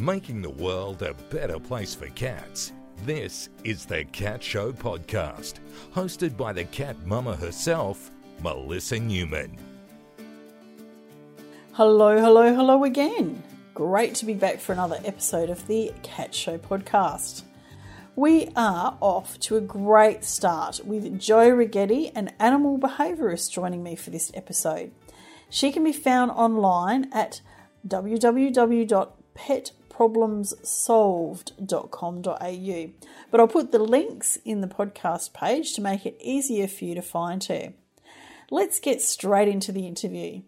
making the world a better place for cats. This is the Cat Show podcast, hosted by the cat mama herself, Melissa Newman. Hello, hello, hello again. Great to be back for another episode of the Cat Show podcast. We are off to a great start with Jo Righetti, an animal behaviourist, joining me for this episode. She can be found online at www.petproblemssolved.com.au. But I'll put the links in the podcast page to make it easier for you to find her. Let's get straight into the interview.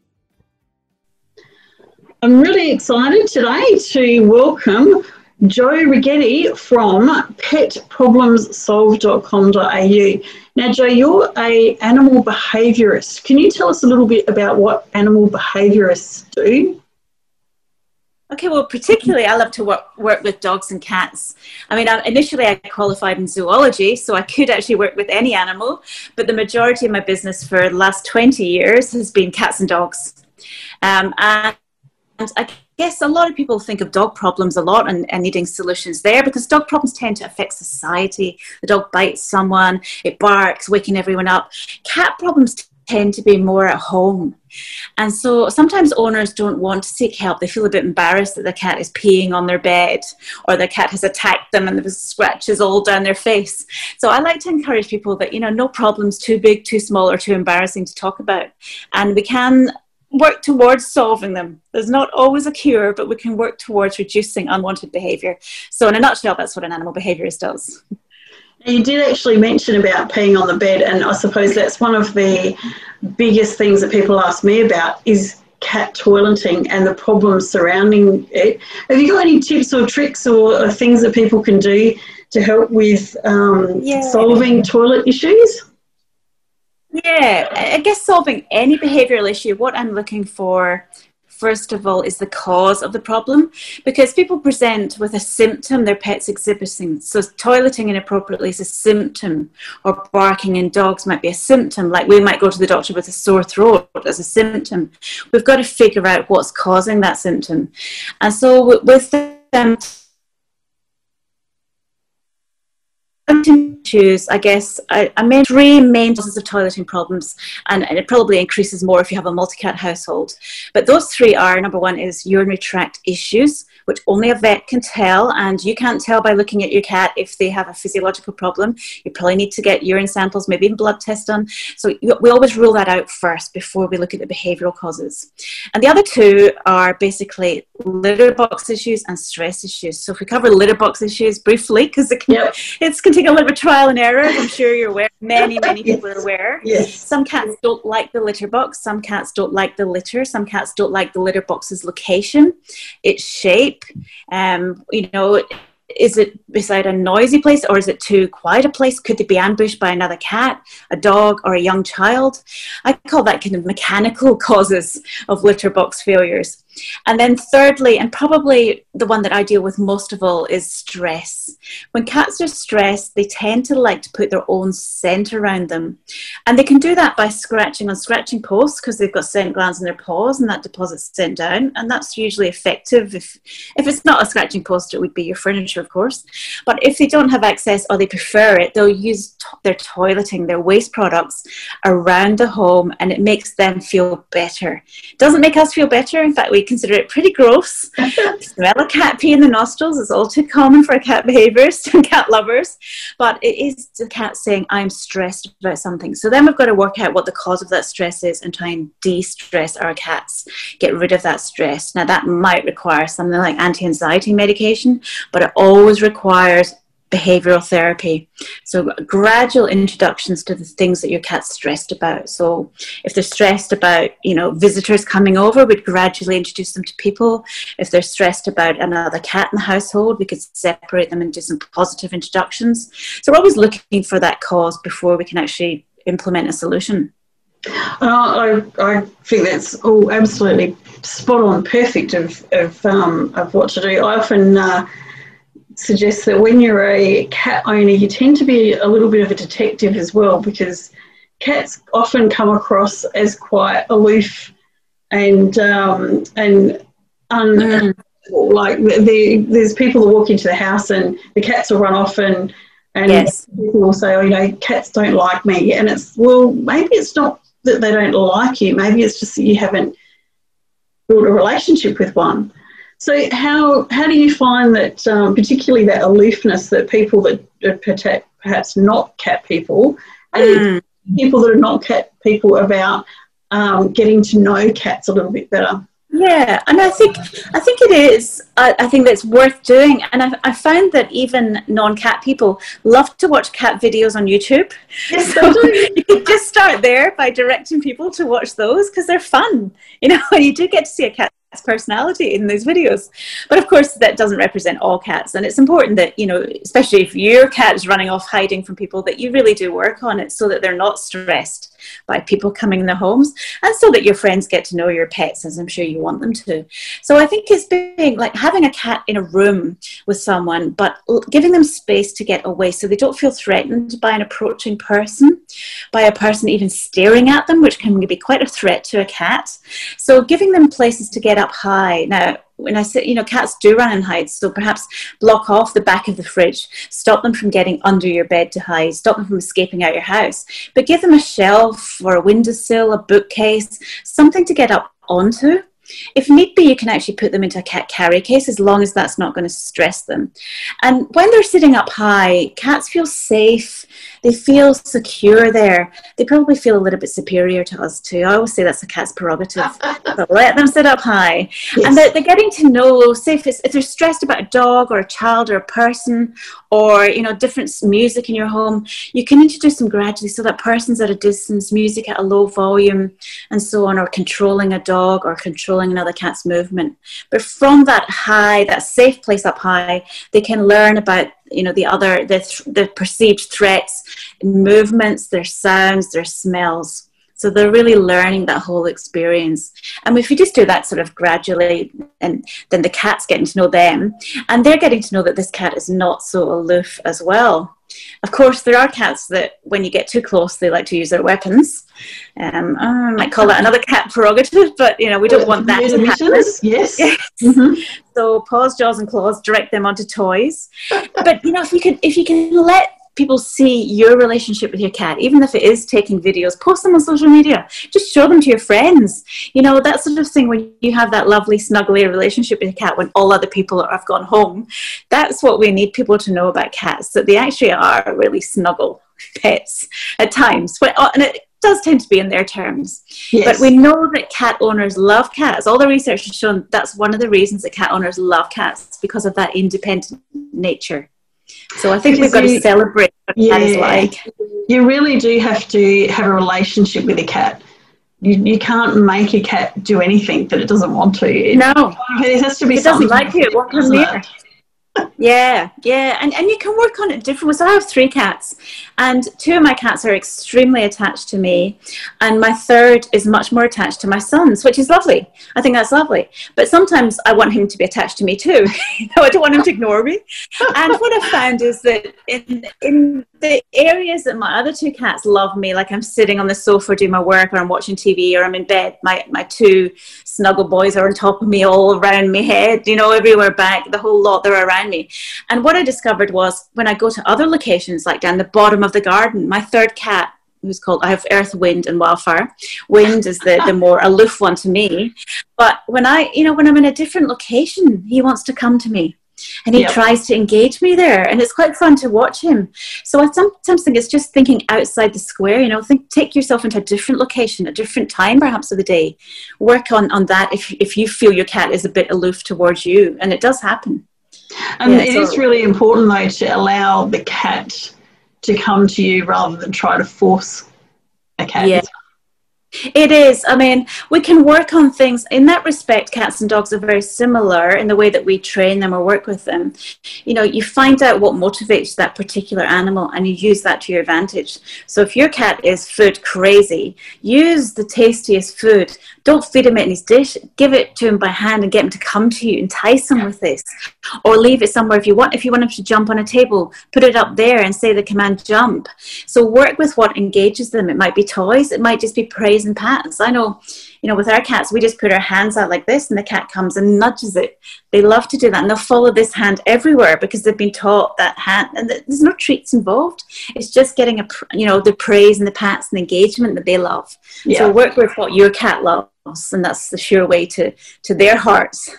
I'm really excited today to welcome Jo Righetti from petproblemssolved.com.au. Now, Jo, you're a animal behaviourist. Can you tell us a little bit about what animal behaviourists do? Okay, well, particularly I love to work, work with dogs and cats. I mean, initially I qualified in zoology, so I could actually work with any animal, but the majority of my business for the last 20 years has been cats and dogs. Um, and I guess a lot of people think of dog problems a lot and, and, needing solutions there because dog problems tend to affect society. The dog bites someone, it barks, waking everyone up. Cat problems tend to be more at home. And so sometimes owners don't want to seek help. They feel a bit embarrassed that the cat is peeing on their bed or the cat has attacked them and there's scratches all down their face. So I like to encourage people that, you know, no problem's too big, too small, or too embarrassing to talk about. And we can work towards solving them. There's not always a cure, but we can work towards reducing unwanted behavior. So, in a nutshell, that's what an animal behaviorist does. You did actually mention about peeing on the bed, and I suppose that's one of the biggest things that people ask me about is cat toileting and the problems surrounding it. Have you got any tips or tricks or, or things that people can do to help with um, yeah. solving toilet issues? Yeah, I guess solving any behavioral issue, what I'm looking for first of all, is the cause of the problem because people present with a symptom their pet's exhibiting. So, toileting inappropriately is a symptom, or barking in dogs might be a symptom, like we might go to the doctor with a sore throat as a symptom. We've got to figure out what's causing that symptom. And so, with them, issues, I guess, I, I made three main causes of toileting problems, and, and, it probably increases more if you have a multi-cat household. But those three are number one is urinary tract issues which only a vet can tell. And you can't tell by looking at your cat if they have a physiological problem. You probably need to get urine samples, maybe even blood tests done. So we always rule that out first before we look at the behavioral causes. And the other two are basically litter box issues and stress issues. So if we cover litter box issues briefly, because it can, yep. it can a little bit of trial and error. I'm sure you're aware. Many, many people are aware. Yes. Some cats don't like the litter box. Some cats don't like the litter. Some cats don't like the litter box's location, its shape um, you know, is it beside a noisy place or is it too quiet a place? Could they be ambushed by another cat, a dog, or a young child? I call that kind of mechanical causes of litter box failures. And then, thirdly, and probably the one that I deal with most of all, is stress. When cats are stressed, they tend to like to put their own scent around them. And they can do that by scratching on scratching posts because they've got scent glands in their paws and that deposits scent down. And that's usually effective. If, if it's not a scratching post, it would be your furniture, of course. But if they don't have access or they prefer it, they'll use their toileting, their waste products around the home and it makes them feel better. Doesn't make us feel better. In fact, we consider it pretty gross. Smell a cat pee in the nostrils is all too common for cat behaviors and cat lovers, but it is the cat saying, I'm stressed about something. So then we've got to work out what the cause of that stress is and try and de stress our cats, get rid of that stress. Now, that might require something like anti anxiety medication, but it always requires behavioral therapy. So, gradual introductions to the things that your cat's stressed about. So, if they're stressed about, you know, visitors coming over, we'd gradually introduce them to people. If they're stressed about another cat in the household, we could separate them and do some positive introductions. So, we're always looking for that cause before we can actually implement a solution. Uh, I, I think that's all absolutely spot on, perfect of, of, um, of what to do. I often uh, suggests that when you're a cat owner, you tend to be a little bit of a detective as well because cats often come across as quite aloof and um, and un- mm. like the, there's people that walk into the house and the cats will run off and and Yes. people will say, oh, you know, cats don't like me. And it's, well, maybe it's not that they don't like you. Maybe it's just that you haven't built a relationship with one. So how, how do you find that, um, particularly that aloofness that people that are perhaps not cat people and Mm. people that are not cat people about um, getting to know cats a little bit better? Yeah, and I think I think it is. I, I think that's worth doing, and I, I found that even non-cat people love to watch cat videos on YouTube. Yes, So you could just start there by directing people to watch those because they're fun, you know, you do get to see a cat's personality in those videos. But of course, that doesn't represent all cats, and it's important that you know, especially if your cat is running off hiding from people, that you really do work on it so that they're not stressed by people coming in their homes, and so that your friends get to know your pets, as I'm sure you want them to. So I think it's being like having a cat in a room with someone, but giving them space to get away so they don't feel threatened by an approaching person, by a person even staring at them, which can be quite a threat to a cat. So giving them places to get up high. Now, when I say, you know, cats do run and hide, so perhaps block off the back of the fridge, stop them from getting under your bed to hide, stop them from escaping out your house, but give them a shelf or a windowsill, a bookcase, something to get up onto. If need be, you can actually put them into a cat carry case as long as that's not going to stress them. And when they're sitting up high, cats feel safe, they feel secure there. They probably feel a little bit superior to us too. I always say that's a cat's prerogative. but let them sit up high. And they're, they're getting to know, say if, it's, if they're stressed about a dog or a child or a person or, you know, different music in your home, you can introduce them gradually so that person's at a distance, music at a low volume and so on, or controlling a dog or controlling another cat's movement. But from that high, that safe place up high, they can learn about you know the other the, th- the perceived threats movements their sounds their smells. So they're really learning that whole experience. And if you just do that sort of gradually and then the cat's getting to know them and they're getting to know that this cat is not so aloof as well of course there are cats that when you get too close they like to use their weapons um, i might call that another cat prerogative but you know we don't want that to happen Yes. Yes. Mhm. So paws, jaws, and claws direct them onto toys. but you know, if you can, if you can let people see your relationship with your cat, even if it is taking videos, post them on social media. Just show them to your friends. You know that sort of thing. When you have that lovely, snuggly relationship with your cat, when all other people have gone home, that's what we need people to know about cats. That they actually are really snuggle pets at times. But uh, and it does tend to be in their terms. Yes. But we know that cat owners love cats. All the research has shown that's one of the reasons that cat owners love cats because of that independent nature. So I think we've got to celebrate what a cat is Yeah. like. you really do have to have a relationship with a cat. You, you can't make a cat do anything that it doesn't want to. It, No, it has to be it doesn't like you, it won't come near. Yeah, yeah, and and you can work on it different ways. I have three cats, and two of my cats are extremely attached to me, and my third is much more attached to my sons, which is lovely. I think that's lovely. But sometimes I want him to be attached to me too. I don't want him to ignore me. And what I've found is that in in the areas that my other two cats love me, like I'm sitting on the sofa doing my work, or I'm watching TV, or I'm in bed, my my two snuggle boys are on top of me, all around my head, you know, everywhere back, the whole lot, they're around me. And what I discovered was when I go to other locations, like down the bottom of the garden, my third cat, who's called, I have Earth, Wind, and Wildfire. Wind is the, the more aloof one to me. But when I, you know, when I'm in a different location, he wants to come to me. And he Yep. tries to engage me there, and it's quite fun to watch him. So I sometimes think it's just thinking outside the square. You know, think take yourself into a different location, a different time, perhaps of the day. Work on on that if if you feel your cat is a bit aloof towards you, and it does happen. And Yeah, it is so- really important, though, to allow the cat to come to you rather than try to force a cat. Yeah. It is. I mean, we can work on things in that respect. Cats and dogs are very similar in the way that we train them or work with them. You know, you find out what motivates that particular animal and you use that to your advantage. So if your cat is food crazy, use the tastiest food. Don't feed him it in his dish. Give it to him by hand and get him to come to you. Entice him with this, or leave it somewhere if you want. If you want him to jump on a table, put it up there and say the command jump. So work with what engages them. It might be toys. It might just be praise and pats. I know, you know, with our cats, we just put our hands out like this and the cat comes and nudges it. They love to do that and they'll follow this hand everywhere because they've been taught that hand and there's no treats involved. It's just getting a, you know, the praise and the pats and engagement that they love. Yeah. So work with what your cat loves and that's the sure way to, to their hearts.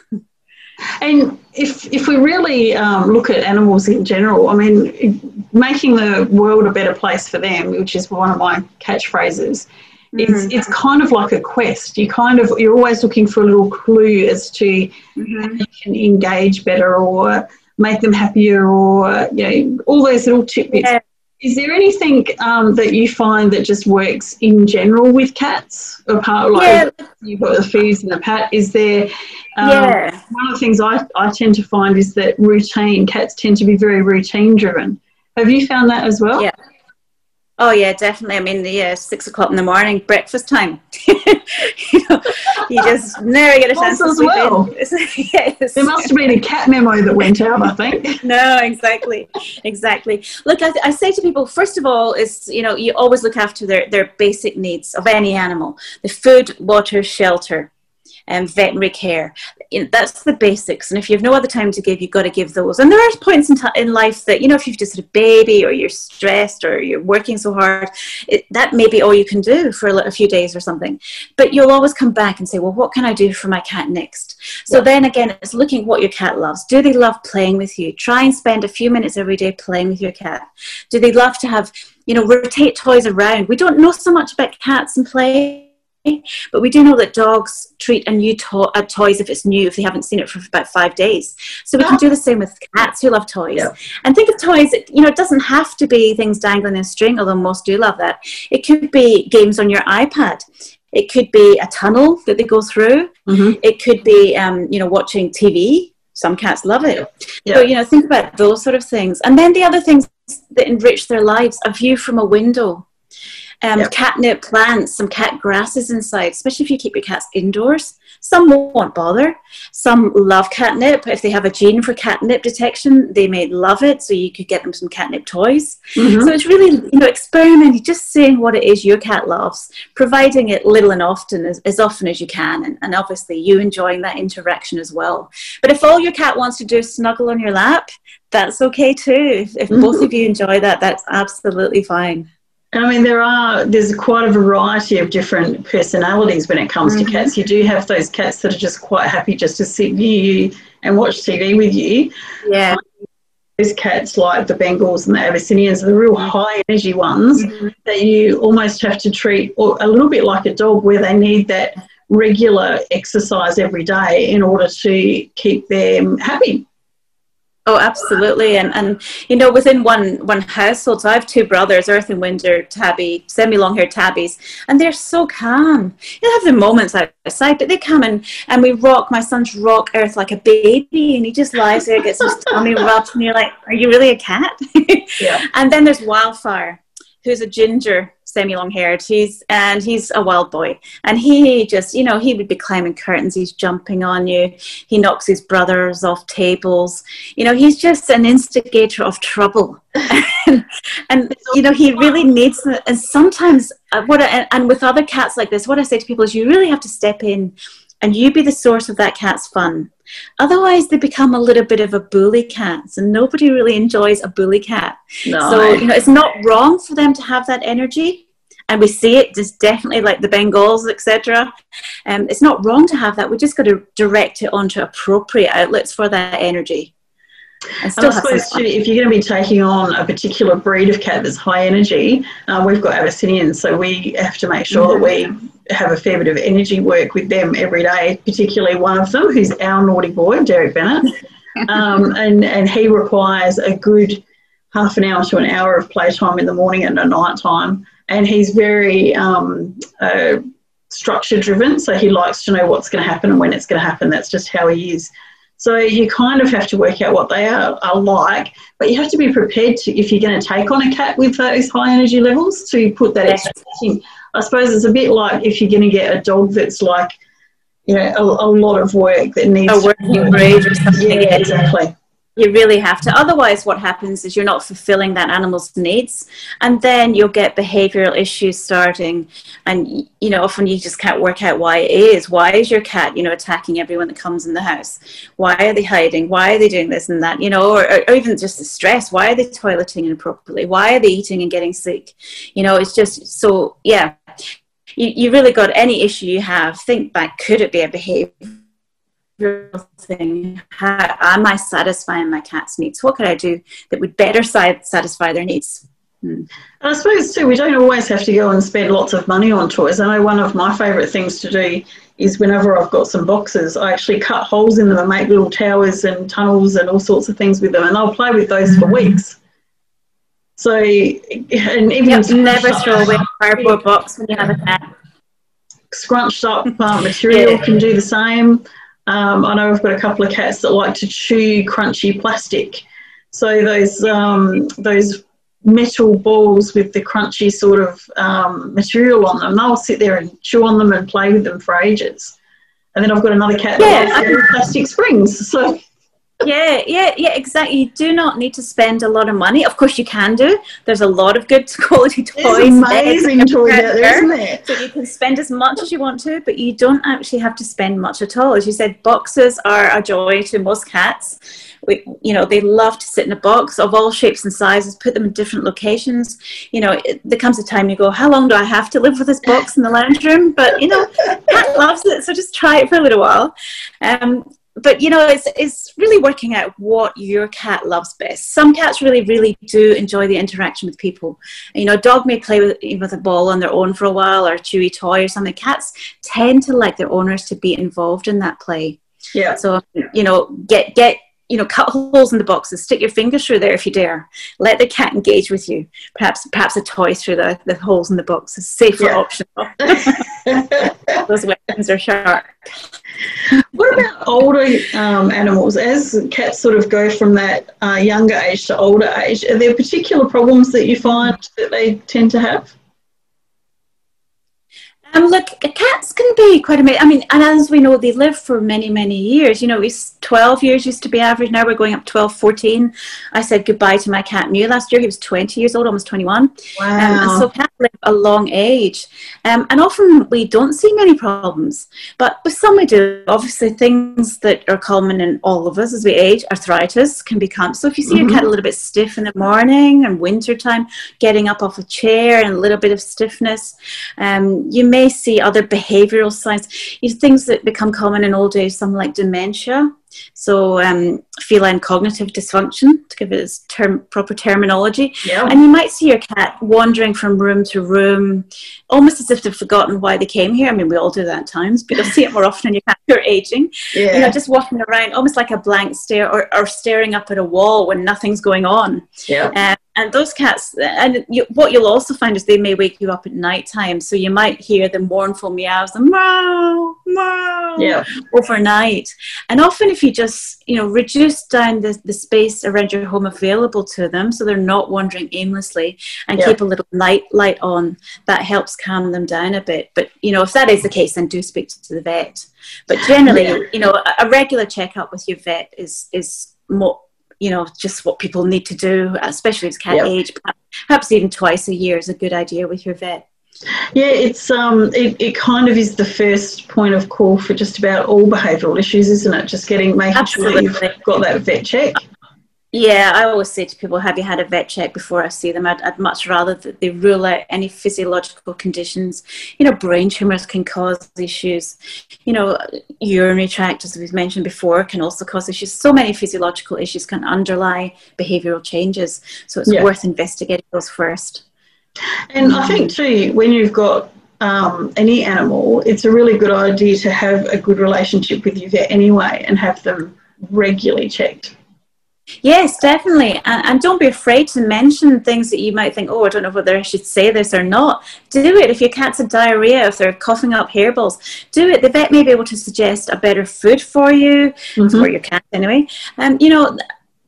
And if if we really um, look at animals in general, I mean, making the world a better place for them, which is one of my catchphrases, mm-hmm. it's it's kind of like a quest. You kind of you're always looking for a little clue as to mm-hmm. how you can engage better or make them happier or you know all those little tidbits. Yeah. Is there anything um, that you find that just works in general with cats? Apart, like yeah. you've got the fees and the pat. Is there? Um, yeah. One of the things I, I tend to find is that routine. Cats tend to be very routine driven. Have you found that as well? Yeah. Oh yeah, definitely. I mean, yeah, six o'clock in the morning, breakfast time. you, know, you just never get a chance to sleep well. yes. There must have been a cat memo that went out. I think. no, exactly, exactly. Look, I, I say to people, first of all, is you know, you always look after their their basic needs of any animal: the food, water, shelter and veterinary care. That's the basics. And if you have no other time to give, you've got to give those. And there are points in, t- in life that, you know, if you've just had a baby or you're stressed or you're working so hard, it, that may be all you can do for a, a, few days or something. But you'll always come back and say, well, what can I do for my cat next? So yeah. then again, it's looking what your cat loves. Do they love playing with you? Try and spend a few minutes every day playing with your cat. Do they love to have, you know, rotate toys around? We don't know so much about cats and play but we do know that dogs treat a new to- uh, toys if it's new, if they haven't seen it for about five days. So we can do the same with cats who love toys. Yeah. And think of toys, you know, it doesn't have to be things dangling in a string, although most do love that. It could be games on your iPad. It could be a tunnel that they go through. Mm-hmm. It could be, um, you know, watching TV. Some cats love it. Yeah. So, you know, think about those sort of things. And then the other things that enrich their lives, a view from a window um, yep. catnip plants, some cat grasses inside, especially if you keep your cats indoors. Some won't bother. Some love catnip. If they have a gene for catnip detection, they may love it. So you could get them some catnip toys. Mm-hmm. So it's really, you know, experimenting, just seeing what it is your cat loves, providing it little and often, as, as often as you can. And, and obviously you enjoying that interaction as well. But if all your cat wants to do is snuggle on your lap, that's okay too. If, if mm-hmm. both of you enjoy that, that's absolutely fine. I mean, there are there's quite a variety of different personalities when it comes mm-hmm. to cats. You do have those cats that are just quite happy just to sit near you and watch TV with you. Yeah. Those cats like the Bengals and the Abyssinians are the real high energy ones mm-hmm. that you almost have to treat a little bit like a dog where they need that regular exercise every day in order to keep them happy. Oh, absolutely, and and you know within one one household, so I have two brothers, Earth and Winter Tabby, semi-long-haired Tabbies, and they're so calm. They have their moments outside, but they come and and we rock. My son's rock Earth like a baby, and he just lies there, gets his tummy rubbed, and you're like, "Are you really a cat?" yeah. And then there's Wildfire, who's a ginger semi long haired. He's and he's a wild boy, and he just you know he would be climbing curtains. He's jumping on you. He knocks his brothers off tables. You know he's just an instigator of trouble, and, and you know he really needs. And sometimes uh, what I, and with other cats like this, what I say to people is you really have to step in and you be the source of that cat's fun. Otherwise, they become a little bit of a bully cat, and nobody really enjoys a bully cat. No. So, you know, it's not wrong for them to have that energy, and we see it just definitely like the Bengals, etc. Um, it's not wrong to have that. We just got to direct it onto appropriate outlets for that energy. And, and I suppose too, if you're going to be taking on a particular breed of cat that's high energy, uh, we've got Abyssinians, so we have to make sure mm-hmm. that we have a fair bit of energy work with them every day. Particularly one of them, who's our naughty boy, Derek Bennett, um, and and he requires a good half an hour to an hour of playtime in the morning and at night time, and he's very um, uh, structure driven, so he likes to know what's going to happen and when it's going to happen. That's just how he is. So you kind of have to work out what they are, are like, but you have to be prepared to, if you're going to take on a cat with those high energy levels, to put that yes. extra in. I suppose it's a bit like if you're going to get a dog that's like, you know, a, a lot of work that needs a working breed or something. Yeah, exactly. You really have to. Otherwise, what happens is you're not fulfilling that animal's needs, and then you'll get behavioural issues starting. And you know, often you just can't work out why it is. Why is your cat, you know, attacking everyone that comes in the house? Why are they hiding? Why are they doing this and that? You know, or, or even just the stress. Why are they toileting inappropriately? Why are they eating and getting sick? You know, it's just so yeah. You, you really got any issue you have. Think back. Could it be a behaviour? thing. How am I satisfying my cat's needs? What could I do that would better satisfy their needs? Hmm. I suppose too, we don't always have to go and spend lots of money on toys. I know one of my favourite things to do is whenever I've got some boxes, I actually cut holes in them and make little towers and tunnels and all sorts of things with them, and I'll play with those for weeks. So, and even yep, never throw away a cardboard box when you have a cat. Scrunched up uh, material yeah. can do the same. Um, I know I've got a couple of cats that like to chew crunchy plastic. So those um, those metal balls with the crunchy sort of um, material on them, they'll sit there and chew on them and play with them for ages. And then I've got another cat that yeah, likes plastic springs. So yeah, yeah, yeah, exactly. You do not need to spend a lot of money. Of course, you can do. There's a lot of good quality toys. There's amazing toys out there, isn't there? So you can spend as much as you want to, but you don't actually have to spend much at all. As you said, boxes are a joy to most cats. We, you know, they love to sit in a box of all shapes and sizes, put them in different locations. You know, it, there comes a time you go, how long do I have to live with this box in the lounge room? But, you know, cat loves it, so just try it for a little while. Um, but you know it's, it's really working out what your cat loves best. Some cats really really do enjoy the interaction with people. You know a dog may play with, with a ball on their own for a while or a chewy toy or something. Cats tend to like their owners to be involved in that play. Yeah. So you know get get you know, cut holes in the boxes, stick your fingers through there if you dare. Let the cat engage with you. Perhaps perhaps a toy through the, the holes in the box is safer yeah. option. Those weapons are sharp. What about older um, animals? As cats sort of go from that uh, younger age to older age, are there particular problems that you find that they tend to have? Um, look, cats can be quite amazing. I mean, and as we know, they live for many, many years. You know, it's 12 years used to be average. Now we're going up 12, 14. I said goodbye to my cat Mew last year. He was 20 years old, almost 21. Wow. Um, so cats live a long age. Um, and often we don't see many problems, but with some we do. Obviously, things that are common in all of us as we age, arthritis can become. So if you see mm-hmm. your cat a little bit stiff in the morning and winter time, getting up off a chair and a little bit of stiffness, um, you may may see other behavioral signs, you know, things that become common in old age, something like dementia. So, um, feline cognitive dysfunction, to give it its term, proper terminology. Yeah. And you might see your cat wandering from room to room, almost as if they've forgotten why they came here. I mean, we all do that at times, but you'll see it more often in your cat who are aging. Yeah. You know, just walking around, almost like a blank stare or, or staring up at a wall when nothing's going on. Yeah. Um, and those cats, and you, what you'll also find is they may wake you up at night time. So you might hear the mournful meows, and meow, meow, yeah. overnight. And often, if you just, you know, reduce down the, the space around your home available to them so they're not wandering aimlessly and yeah. keep a little light light on, that helps calm them down a bit. But, you know, if that is the case, then do speak to the vet. But generally, yeah. you know, a, a regular checkup with your vet is, is more you know, just what people need to do, especially as cat yep. age. Perhaps even twice a year is a good idea with your vet. Yeah, it's um, it, it kind of is the first point of call for just about all behavioural issues, isn't it? Just getting making Absolutely. sure you've got that vet check. Yeah, I always say to people, have you had a vet check before I see them? I'd, I'd, much rather that they rule out any physiological conditions. You know, brain tumours can cause issues. You know, urinary tract, as we've mentioned before, can also cause issues. So many physiological issues can underlie behavioural changes. So it's yeah. worth investigating those first. And I think too, when you've got um, any animal, it's a really good idea to have a good relationship with your vet anyway and have them regularly checked. Yes, definitely. And, and, don't be afraid to mention things that you might think, oh, I don't know whether I should say this or not. Do it. If your cat's had diarrhea, if they're coughing up hairballs, do it. The vet may be able to suggest a better food for you, mm-hmm. for your cat anyway. And, um, you know,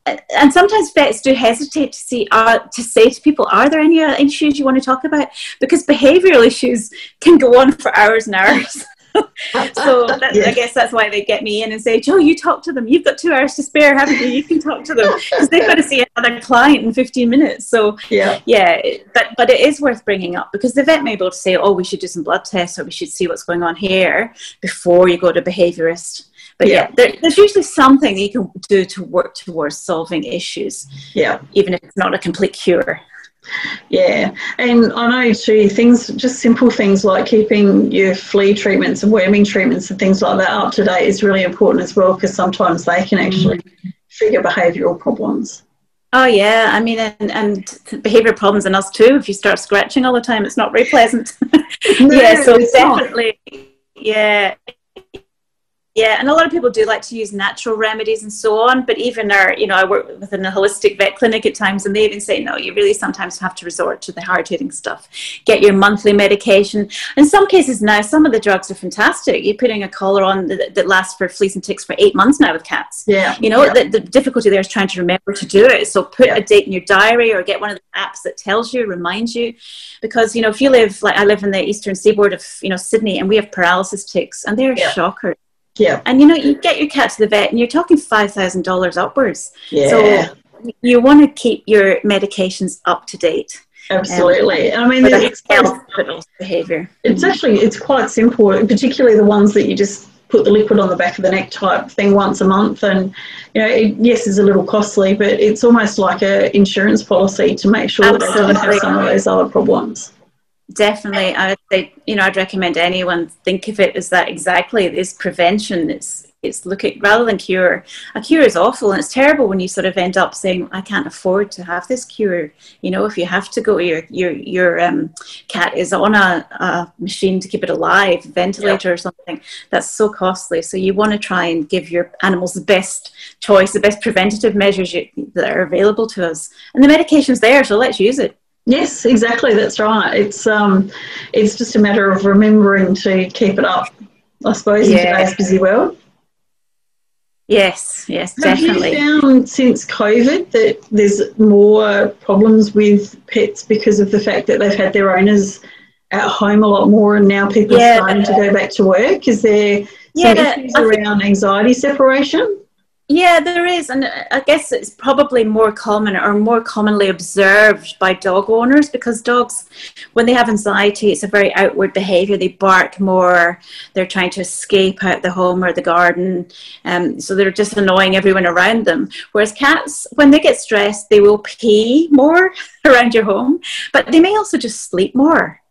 and sometimes vets do hesitate to see uh, to say to people, "Are there any issues you want to talk about?" Because behavioural issues can go on for hours and hours. so that, yes. I guess that's why they get me in and say, Jo, you talk to them. You've got two hours to spare, haven't you? You can talk to them because they've got to see another client in 15 minutes. So yeah, yeah, but but it is worth bringing up because the vet may be able to say, oh, we should do some blood tests or we should see what's going on here before you go to behaviorist. But yeah, yeah there, there's usually something you can do to work towards solving issues. Yeah, even if it's not a complete cure. Yeah, and I know too, things, just simple things like keeping your flea treatments and worming treatments and things like that up to date is really important as well because sometimes they can actually mm. trigger behavioural problems. Oh yeah, I mean, and, and behaviour problems in us too. If you start scratching all the time, it's not very pleasant. no, yeah, so definitely, not. yeah, yeah, and a lot of people do like to use natural remedies and so on. But even our, you know, I work within a holistic vet clinic at times, and they even say, no, you really sometimes have to resort to the hard hitting stuff. Get your monthly medication. In some cases now, some of the drugs are fantastic. You're putting a collar on that, that lasts for fleas and ticks for eight months now with cats. Yeah. You know, yeah. The, the, difficulty there is trying to remember to do it. So put yeah. a date in your diary or get one of the apps that tells you, reminds you. Because, you know, if you live, like I live in the eastern seaboard of, you know, Sydney, and we have paralysis ticks, and they're yeah. shockers yeah. And you know, you get your cat to the vet and you're talking $5,000 upwards. Yeah. So you want to keep your medications up to date. Absolutely. Um, I mean, it's, behavior. It's actually, it's quite simple, particularly the ones that you just put the liquid on the back of the neck type thing once a month. And, you know, it, yes, it's a little costly, but it's almost like a insurance policy to make sure Absolutely. that they don't have some of those other problems definitely i would say you know i'd recommend anyone think of it as that exactly it is prevention it's it's look at rather than cure a cure is awful and it's terrible when you sort of end up saying i can't afford to have this cure. You know if you have to go your your your um, cat is on a, a, machine to keep it alive ventilator yep. or something that's so costly. So you want to try and give your animals the best choice the best preventative measures you, that are available to us. And the medication's there so let's use it Yes, exactly. That's right. It's um, it's just a matter of remembering to keep it up. I suppose yeah. in today's busy world. Yes, yes, definitely. Have you found since COVID that there's more problems with pets because of the fact that they've had their owners at home a lot more, and now people yeah. are starting to go back to work? Is there yeah, some issues around anxiety separation? Yeah, there is, and I guess it's probably more common or more commonly observed by dog owners because dogs, when they have anxiety, it's a very outward behaviour. They bark more. They're trying to escape out the home or the garden, um, so they're just annoying everyone around them. Whereas cats, when they get stressed, they will pee more around your home, but they may also just sleep more.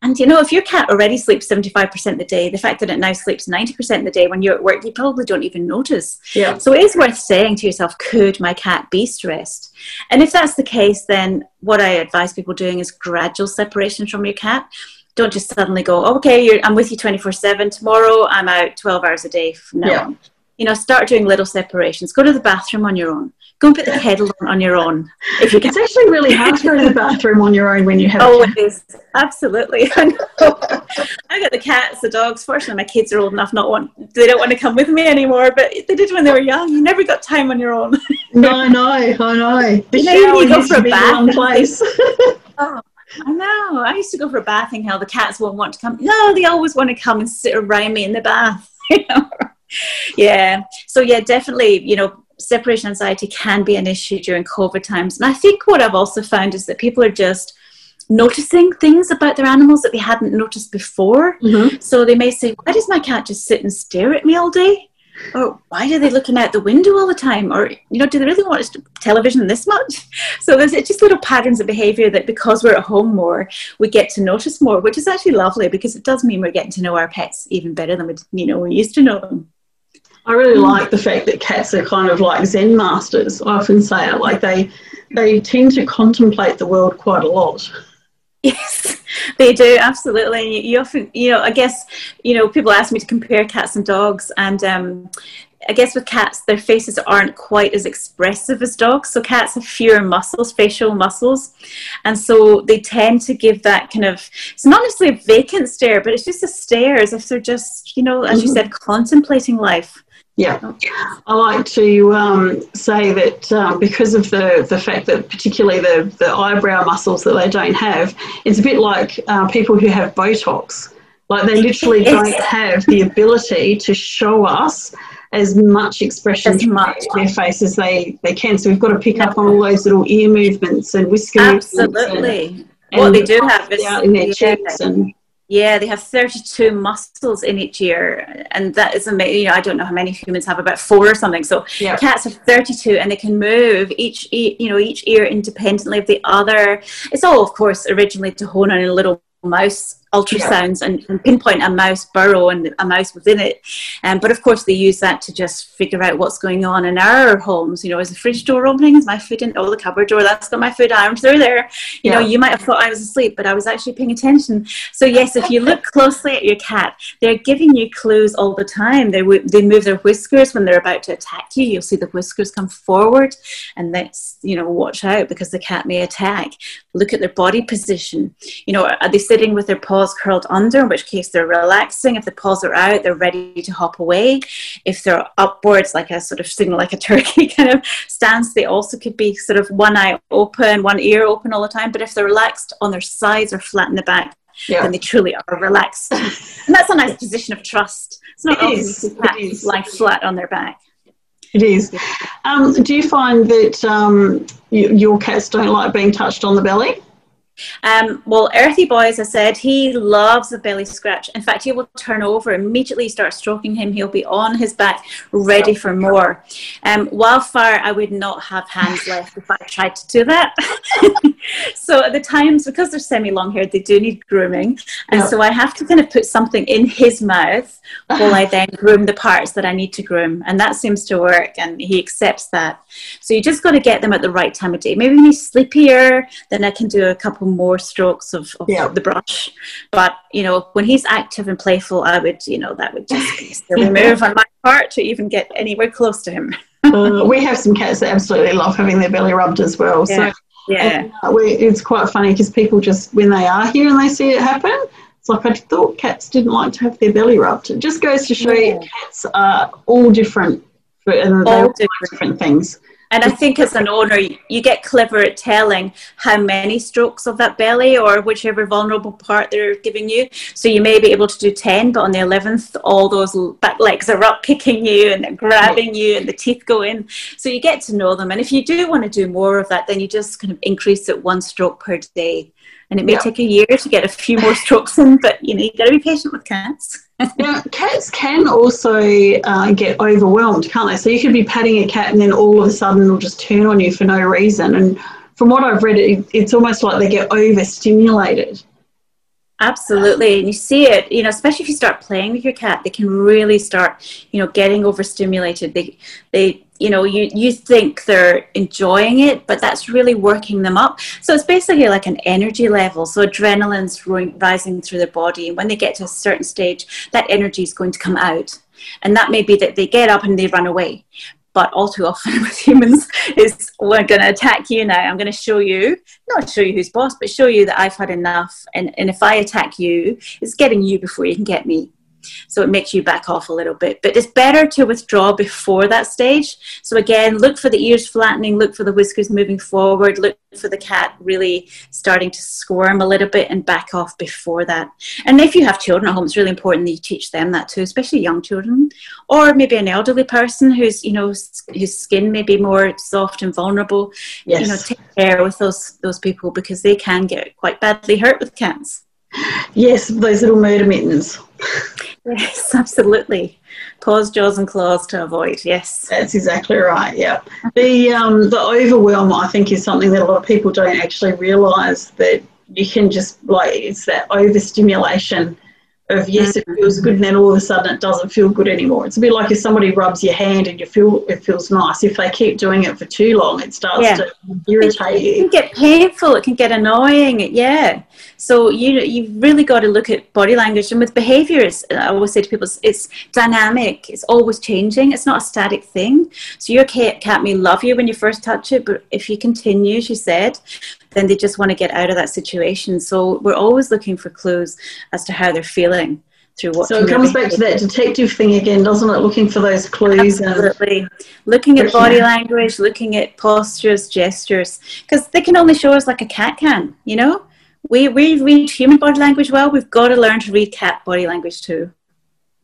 And you know, if your cat already sleeps 75% of the day, the fact that it now sleeps 90% of the day when you're at work, you probably don't even notice. Yeah. So it is worth saying to yourself, could my cat be stressed? And if that's the case, then what I advise people doing is gradual separation from your cat. Don't just suddenly go, okay, I'm with you 24 7. Tomorrow I'm out 12 hours a day from now yeah. on. You know, start doing little separations. Go to the bathroom on your own Go and put the kettle on, on your own. If you can. It's actually really hard to go to the bathroom on your own when you have. Is absolutely. I got the cats, the dogs. Fortunately, my kids are old enough not want they don't want to come with me anymore. But they did when they were young. You never got time on your own. no, I know, I know. The you know, you go for a bath. Place. oh. I know. I used to go for a bathing. How the cats won't want to come. No, they always want to come and sit around me in the bath. yeah. So yeah, definitely. You know, separation anxiety can be an issue during COVID times. And I think what I've also found is that people are just noticing things about their animals that they hadn't noticed before. Mm-hmm. So they may say, Why does my cat just sit and stare at me all day? Or why are they looking out the window all the time? Or, you know, do they really watch television this much? So there's just little patterns of behavior that because we're at home more, we get to notice more, which is actually lovely because it does mean we're getting to know our pets even better than we, you know, we used to know them. I really like the fact that cats are kind of like Zen masters. I often say it, like they they tend to contemplate the world quite a lot. Yes, they do absolutely. You often, you know, I guess, you know, people ask me to compare cats and dogs, and um, I guess with cats, their faces aren't quite as expressive as dogs. So cats have fewer muscles, facial muscles, and so they tend to give that kind of. It's not necessarily a vacant stare, but it's just a stare, as if they're just, you know, as you mm-hmm. said, contemplating life. Yeah, I like to um, say that um, because of the, the fact that particularly the, the eyebrow muscles that they don't have, it's a bit like uh, people who have Botox. Like they literally don't have the ability to show us as much expression as much. their face as they, they can. So we've got to pick up on all those little ear movements and whisker Absolutely. movements. And, what they do have is out in their cheeks and yeah, they have 32 muscles in each ear, and that is amazing. You know, I don't know how many humans have, about four or something. So Yeah. cats have 32, and they can move each, e- you know, each ear independently of the other. It's all, of course, originally to hone on a little mouse ultrasounds and, and pinpoint a mouse burrow and a mouse within it. Um, but of course, they use that to just figure out what's going on in our homes. You know, is the fridge door opening? Is my food in? Oh, the cupboard door. That's got my foot armed through there. You know, you might have thought I was asleep, but I was actually paying attention. So yes, if you look closely at your cat, they're giving you clues all the time. They w- they move their whiskers when they're about to attack you. You'll see the whiskers come forward, and that's you know watch out because the cat may attack. Look at their body position. You know, are they sitting with their paws curled under? In which case they're relaxing. If the paws are out, they're ready to hop away. If they're upwards, like a sort of signal, like a turkey kind of stance, they also could be sort of one eye open, one ear open all the time. But if they're relaxed on their sides or flat in the back, yeah. then they truly are relaxed. and that's a nice position of trust. It's not It often is, you see it cats is. lying flat on their back. It is. Um, do you find that um, y- your cats don't like being touched on the belly? Um, well, Earthy Boy, as I said, he loves a belly scratch. In fact, he will turn over immediately. Start stroking him, he'll be on his back, ready for more. Um, Wildfire, I would not have hands left if I tried to do that. so at the times, because they're semi-long haired, they do need grooming, and so I have to kind of put something in his mouth while I then groom the parts that I need to groom, and that seems to work, and he accepts that. So you just got to get them at the right time of day. Maybe when he's sleepier, then I can do a couple more strokes of, of Yeah. the brush. But you know, when he's active and playful, I would, you know, that would just be a move on my part to even get anywhere close to him. uh, we have some cats that absolutely love having their belly rubbed as well. Yeah. So Yeah. and, uh, we, it's quite funny because people just, when they are here and they see it happen, it's like I thought cats didn't like to have their belly rubbed. It just goes to show you cats are all different for, and they All all different. different things. And I think as an owner, you get clever at telling how many strokes of that belly or whichever vulnerable part they're giving you. So you may be able to do 10, but on the 11th, all those back legs are up kicking you and they're grabbing you and the teeth go in. So you get to know them. And if you do want to do more of that, then you just kind of increase it one stroke per day. And it may take a year to get a few more strokes in, but you know, you've got to be patient with cats. Now, cats can also uh, get overwhelmed, can't they? So you could be patting a cat and then all of a sudden it'll just turn on you for no reason. And from what I've read, it, it's almost like they get overstimulated. Absolutely. And you see it, you know, especially if you start playing with your cat, they can really start, you know, getting overstimulated. They, they, you know, you, you think they're enjoying it, but that's really working them up. So it's basically like an energy level. So adrenaline's rising through their body. And when they get to a certain stage, that energy is going to come out. And that may be that they get up and they run away. But all too often with humans is we're going to attack you now. I'm going to show you, not show you who's boss, but show you that I've had enough. And, and if I attack you, it's getting you before you can get me. So it makes you back off a little bit. But it's better to withdraw before that stage. So again, look for the ears flattening, look for the whiskers moving forward, look for the cat really starting to squirm a little bit and back off before that. And if you have children at home, it's really important that you teach them that too, especially young children, or maybe an elderly person who's, you know, whose skin may be more soft and vulnerable. Yes. You know, take care with those those people because they can get quite badly hurt with cats. Yes, those little murder mittens. Yes, absolutely. Paws, jaws, and claws to avoid. Yes. That's exactly right. Yeah. The um, the overwhelm, I think, is something that a lot of people don't actually realise that you can just like it's that overstimulation of yes, it feels good, and then all of a sudden it doesn't feel good anymore. It's a bit like if somebody rubs your hand and you feel it feels nice. If they keep doing it for too long, it starts Yeah. to irritate you. It you. can get painful. It can get annoying. Yeah. So you you've really got to look at body language and with behaviors. I always say to people, it's, it's dynamic. It's always changing. It's not a static thing. So your cat, cat may love you when you first touch it, but if you continue, she said, then they just want to get out of that situation. So we're always looking for clues as to how they're feeling through what. So it comes back to that detective thing again, doesn't it? Looking for those clues and Absolutely. Looking at body language, looking at postures, gestures, because they can only show us like a cat can, you know? we, we read human body language well, we've got to learn to read cat body language too.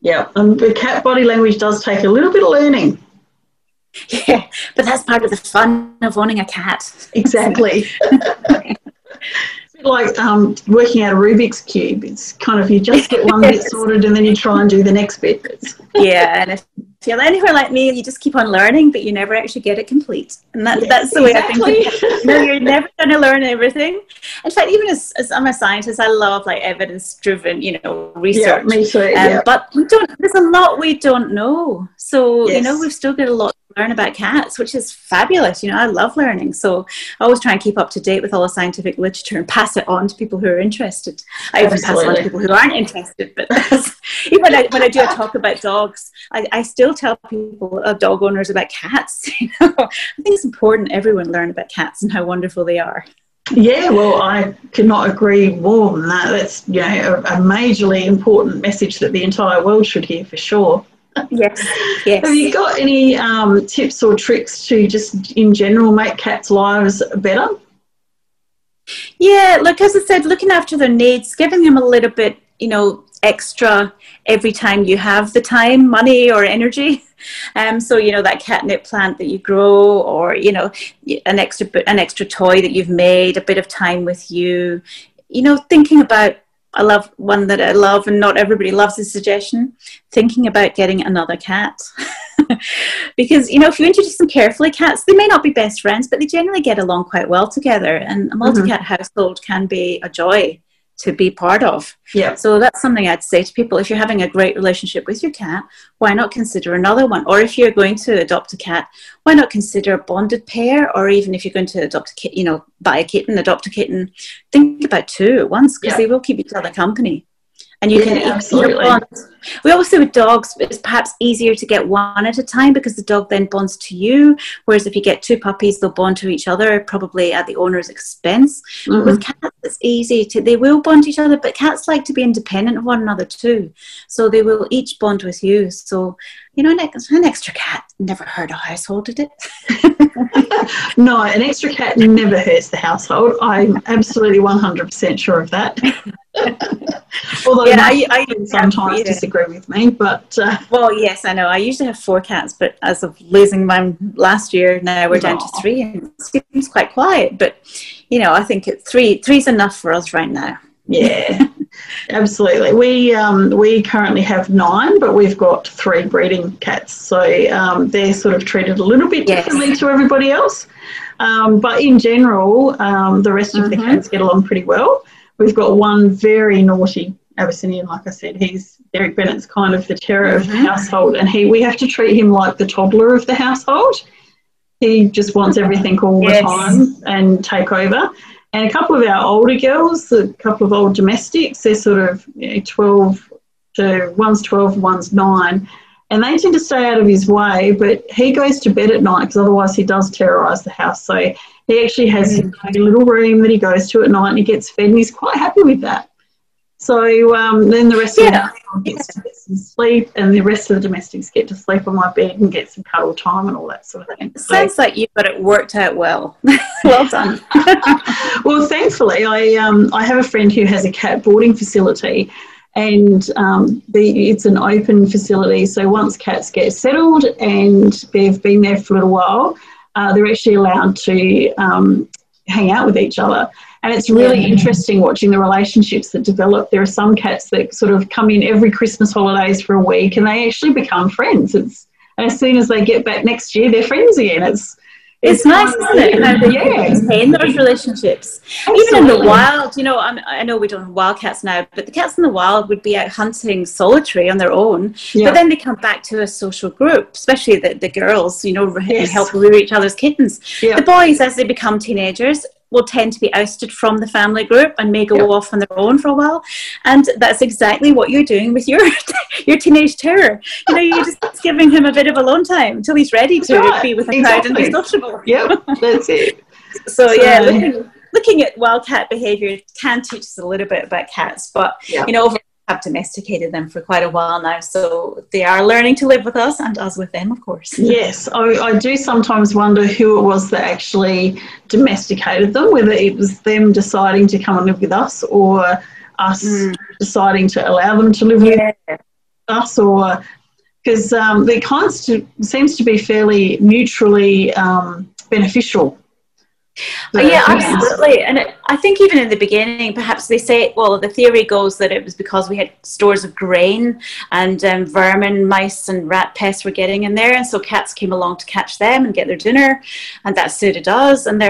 Yeah, and the cat body language does take a little bit of learning. Yeah, but that's part of the fun of owning a cat. Exactly. like um, working out a Rubik's cube. It's kind of you just get one bit sorted and then you try and do the next bit. yeah, and if you're anywhere like me, you just keep on learning, but you never actually get it complete. And that, yes, that's the way exactly. I think. no, you're never going to learn everything. In fact, even as, as I'm a scientist, I love like evidence-driven, you know, research. Yeah, me too. Um, yeah. But we don't. There's a lot we don't know. So yes. you know, we've still got a lot learn about cats, which is fabulous. You know, I love learning. So I always try and keep up to date with all the scientific literature and pass it on to people who are interested. I even pass it on to people who aren't interested. But even when I, when I do a talk about dogs, I, I still tell people, uh, dog owners, about cats. You know, I think it's important everyone learn about cats and how wonderful they are. Yeah, well, I cannot agree more than that. That's you know a, a majorly important message that the entire world should hear for sure yes, yes. Have you got any um, tips or tricks to just in general make cats' lives better? Yeah, like as I said, looking after their needs, giving them a little bit, you know, extra every time you have the time, money, or energy. Um, so you know that catnip plant that you grow, or you know an extra an extra toy that you've made, a bit of time with you. You know, thinking about I love one that I love, and not everybody loves this suggestion thinking about getting another cat. because, you know, if you introduce them carefully, cats, they may not be best friends, but they generally get along quite well together. And a multi cat mm-hmm. household can be a joy to be part of. Yeah. So that's something I'd say to people. If you're having a great relationship with your cat, why not consider another one? Or if you're going to adopt a cat, why not consider a bonded pair? Or even if you're going to adopt a kitten, you know, buy a kitten, adopt a kitten, think about two at once because yeah. they will keep each other company and you yeah, can absolutely. We always say with dogs, it's perhaps easier to get one at a time because the dog then bonds to you. Whereas if you get two puppies, they'll bond to each other, probably at the owner's expense. Mm-hmm. With cats, it's easy to, they will bond to each other, but cats like to be independent of one another too. So they will each bond with you. So, you know, an, an extra cat never hurt a household, did it? no, an extra cat never hurts the household. I'm absolutely 100% sure of that. Although yeah, I, I sometimes disagree with me, but uh, well, yes, I know. I usually have four cats, but as of losing mine last year, now we're down to three, and it seems quite quiet. But you know, I think it, three three's enough for us right now. Yeah, absolutely. We um, we currently have nine, but we've got three breeding cats, so um, they're sort of treated a little bit yes. differently to everybody else. Um, but in general, um, the rest of mm-hmm. the cats get along pretty well. We've got one very naughty Abyssinian, like I said. He's Derek Bennett's kind of the terror mm-hmm. of the mm-hmm. household, and he we have to treat him like the toddler of the household. He just wants everything all yes. the time and take over. And a couple of our older girls, a couple of old domestics, they're sort of you know, 12 to one's 12, one's nine, and they tend to stay out of his way. But he goes to bed at night because otherwise he does terrorise the house. So he actually has mm. a little room that he goes to at night and he gets fed and he's quite happy with that. So um, then the rest yeah. of the gets to get some sleep and the rest of the domestics get to sleep on my bed and get some cuddle time and all that sort of thing. It sounds so, like you've got it worked out well. well done. well, thankfully, I, um, I have a friend who has a cat boarding facility and um, the, it's an open facility. So once cats get settled and they've been there for a little while, uh, they're actually allowed to um, hang out with each other. And it's really yeah. interesting watching the relationships that develop. There are some cats that sort of come in every Christmas holidays for a week and they actually become friends. It's, and as soon as they get back next year, they're friends again. It's it's, it's nice, isn't it? How they yeah. maintain those relationships. Absolutely. Even in the wild, you know, I'm, i know we don't have wild cats now, but the cats in the wild would be out hunting solitary on their own. Yeah. But then they come back to a social group, especially the, the girls, you know, yes. help rear each other's kittens. Yeah. The boys, as they become teenagers, will tend to be ousted from the family group and may go yep. off on their own for a while. And that's exactly what you're doing with your your teenage terror. You know, you're just giving him a bit of alone time until he's ready to right. be with a exactly. crowd and be sociable. Yep, that's it. so, so, yeah, looking, looking at wildcat behaviour can teach us a little bit about cats, but you know, over have domesticated them for quite a while now, so they are learning to live with us and us with them, of course. Yes, I, I do sometimes wonder who it was that actually domesticated them, whether it was them deciding to come and live with us or us mm. deciding to allow them to live yeah. with us, or because um, they kind seems to be fairly mutually um, beneficial Yeah, absolutely. And it, I think even in the beginning, perhaps they say, well, the theory goes that it was because we had stores of grain and um, vermin, mice, and rat pests were getting in there. And so cats came along to catch them and get their dinner. And that suited us. And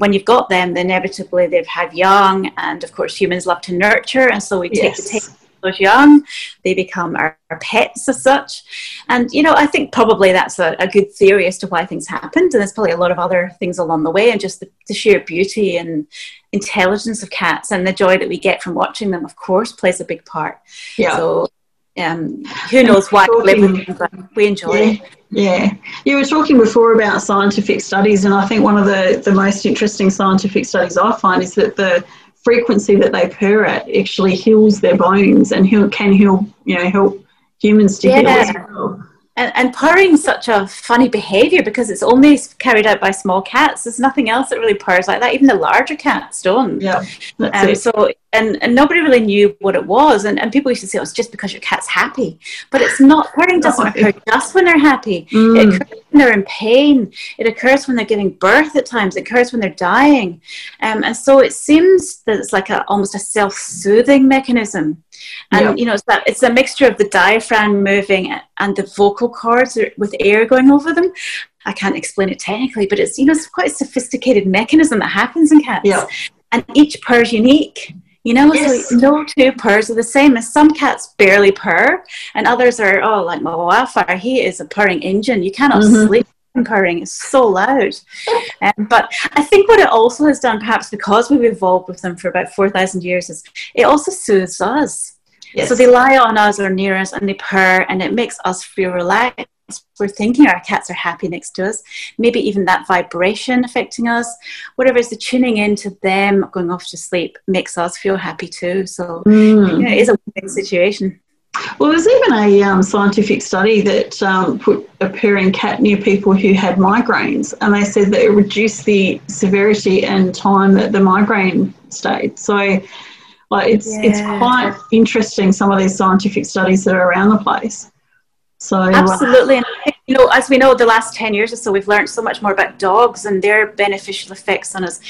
when you've got them, inevitably they've had young. And of course, humans love to nurture. And so we take yes. the those young, they become our, our, pets as such. And, you know, I think probably that's a, a, good theory as to why things happened. And there's probably a lot of other things along the way, and just the, the sheer beauty and intelligence of cats and the joy that we get from watching them, of course, plays a big part. Yeah. So, um, who knows why we live with them, but we enjoy yeah. it. Yeah, you were talking before about scientific studies, and I think one of the, the most interesting scientific studies I find is that the frequency that they purr at actually heals their bones and heal, can heal, you know, help humans to yeah. heal as well. And, and purring is such a funny behavior because it's only carried out by small cats. There's nothing else that really purrs like that. Even the larger cats don't. Yeah. Um, so and, and nobody really knew what it was. And, and people used to say, oh, it's just because your cat's happy. But it's not. Purring doesn't occur just when they're happy. Mm. It occurs they're in pain. It occurs when they're giving birth at times. It occurs when they're dying. Um, and so it seems that it's like a, almost a self-soothing mechanism. And, yep. you know, it's, that, it's a mixture of the diaphragm moving and the vocal cords with air going over them. I can't explain it technically, but it's, you know, it's quite a sophisticated mechanism that happens in cats. Yep. And each purr is unique. You know, yes. so no two purrs are the same. As some cats barely purr, and others are oh, like my wildfire. He is a purring engine. You cannot mm-hmm. sleep purring. It's so loud. Um, but I think what it also has done, perhaps because we've evolved with them for about four thousand years, is it also soothes us. Yes. So they lie on us or near us, and they purr, and it makes us feel relaxed we're thinking our cats are happy next to us, maybe even that vibration affecting us, whatever is the tuning into them going off to sleep makes us feel happy too. So mm. you know, it is a win situation. Well, there's even a um, scientific study that um, put a purring cat near people who had migraines, and they said that it reduced the severity and time that the migraine stayed. So, like, it's yeah. it's quite interesting some of these scientific studies that are around the place. So uh, absolutely, and you know, as we know, the last ten years or so, we've learned so much more about dogs and their beneficial effects on us.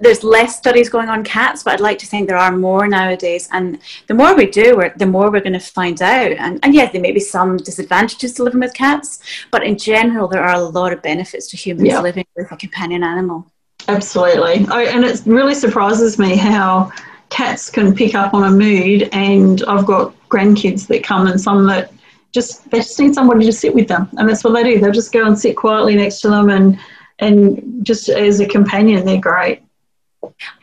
There's less studies going on cats, but I'd like to think there are more nowadays. And the more we do, the more we're going to find out. And, and yes, there may be some disadvantages to living with cats, but in general, there are a lot of benefits to humans yeah. living with a companion animal. Absolutely, I, and it really surprises me how cats can pick up on a mood. And I've got grandkids that come, and some that just they just need somebody to sit with them, and that's what they do. They'll just go and sit quietly next to them, and and just as a companion, they're great.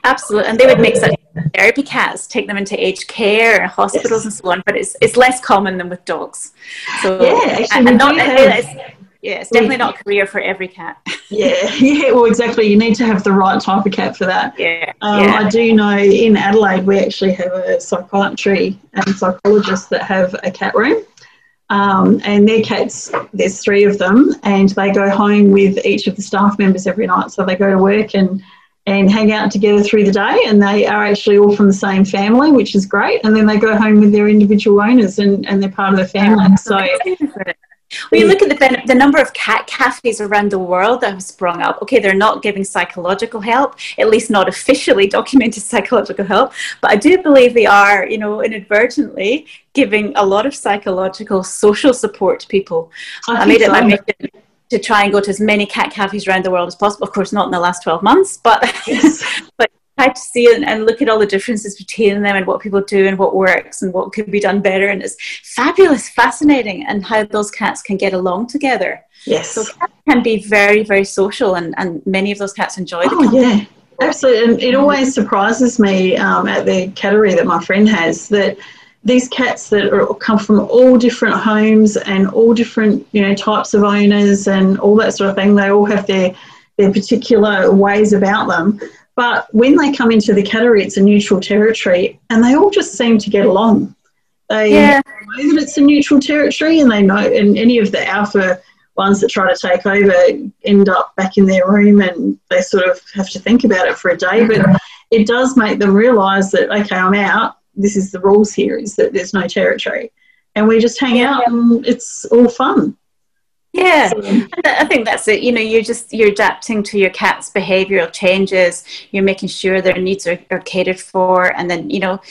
Absolutely, and they would make such therapy cats, take them into aged care and hospitals yes. and so on. But it's it's less common than with dogs. So yeah, actually, and not, it's, yeah, it's definitely not a career for every cat. yeah, yeah, well, exactly. You need to have the right type of cat for that. Yeah, um, yeah. I do know in Adelaide we actually have a psychiatry and psychologists that have a cat room. Um, and their cats, there's three of them, and they go home with each of the staff members every night. So they go to work and and hang out together through the day, and they are actually all from the same family, which is great. And then they go home with their individual owners, and, and they're part of the family. So well, you look at the, the number of cat cafes around the world that have sprung up. Okay, they're not giving psychological help, at least not officially documented psychological help, but I do believe they are, you know, inadvertently giving a lot of psychological, social support to people. I, I made it my mission to try and go to as many cat cafes around the world as possible. Of course, not in the last 12 months, but yes. but to see and, and look at all the differences between them and what people do and what works and what could be done better. And it's fabulous, fascinating, and how those cats can get along together. Yes. So cats can be very, very social, and, and many of those cats enjoy the oh, company. yeah. Absolutely. And it always surprises me um, at the cattery that my friend has that these cats that are, come from all different homes and all different you know types of owners and all that sort of thing they all have their their particular ways about them but when they come into the cattery, it's a neutral territory, and they all just seem to get along. They yeah. know that it's a neutral territory, and they know, and any of the alpha ones that try to take over end up back in their room, and they sort of have to think about it for a day. But it does make them realise that okay, I'm out. This is the rules here: is that there's no territory, and we just hang out, and it's all fun. Yeah, I think that's it. You know, you're just you're adapting to your cat's behavioural changes. You're making sure their needs are, are catered for, and then you know,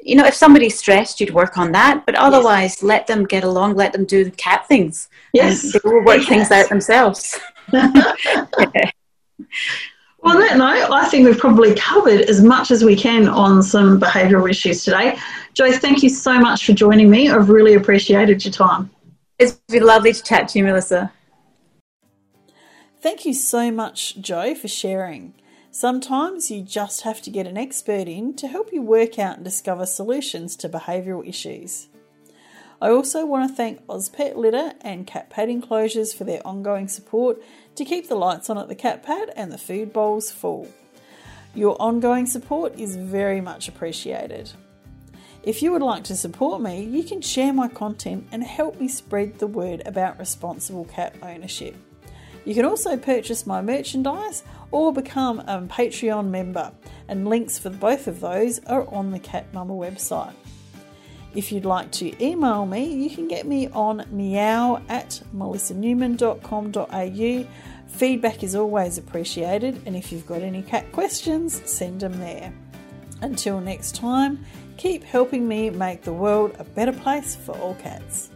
you know, if somebody's stressed, you'd work on that. But otherwise, yes. let them get along. Let them do the cat things. Yes, they will work yes. things out themselves. yeah. Well, on that note, I think we've probably covered as much as we can on some behavioural issues today. Jo, thank you so much for joining me. I've really appreciated your time. It's been lovely to chat to you, Melissa. Thank you so much, Jo, for sharing. Sometimes you just have to get an expert in to help you work out and discover solutions to behavioural issues. I also want to thank Ozpet Litter and Cat Pad Enclosures for their ongoing support to keep the lights on at the cat pad and the food bowls full. Your ongoing support is very much appreciated. If you would like to support me, you can share my content and help me spread the word about responsible cat ownership. You can also purchase my merchandise or become a Patreon member, and links for both of those are on the Cat Mama website. If you'd like to email me, you can get me on meow at melissanewman.com.au. Feedback is always appreciated, and if you've got any cat questions, send them there. Until next time, keep helping me make the world a better place for all cats.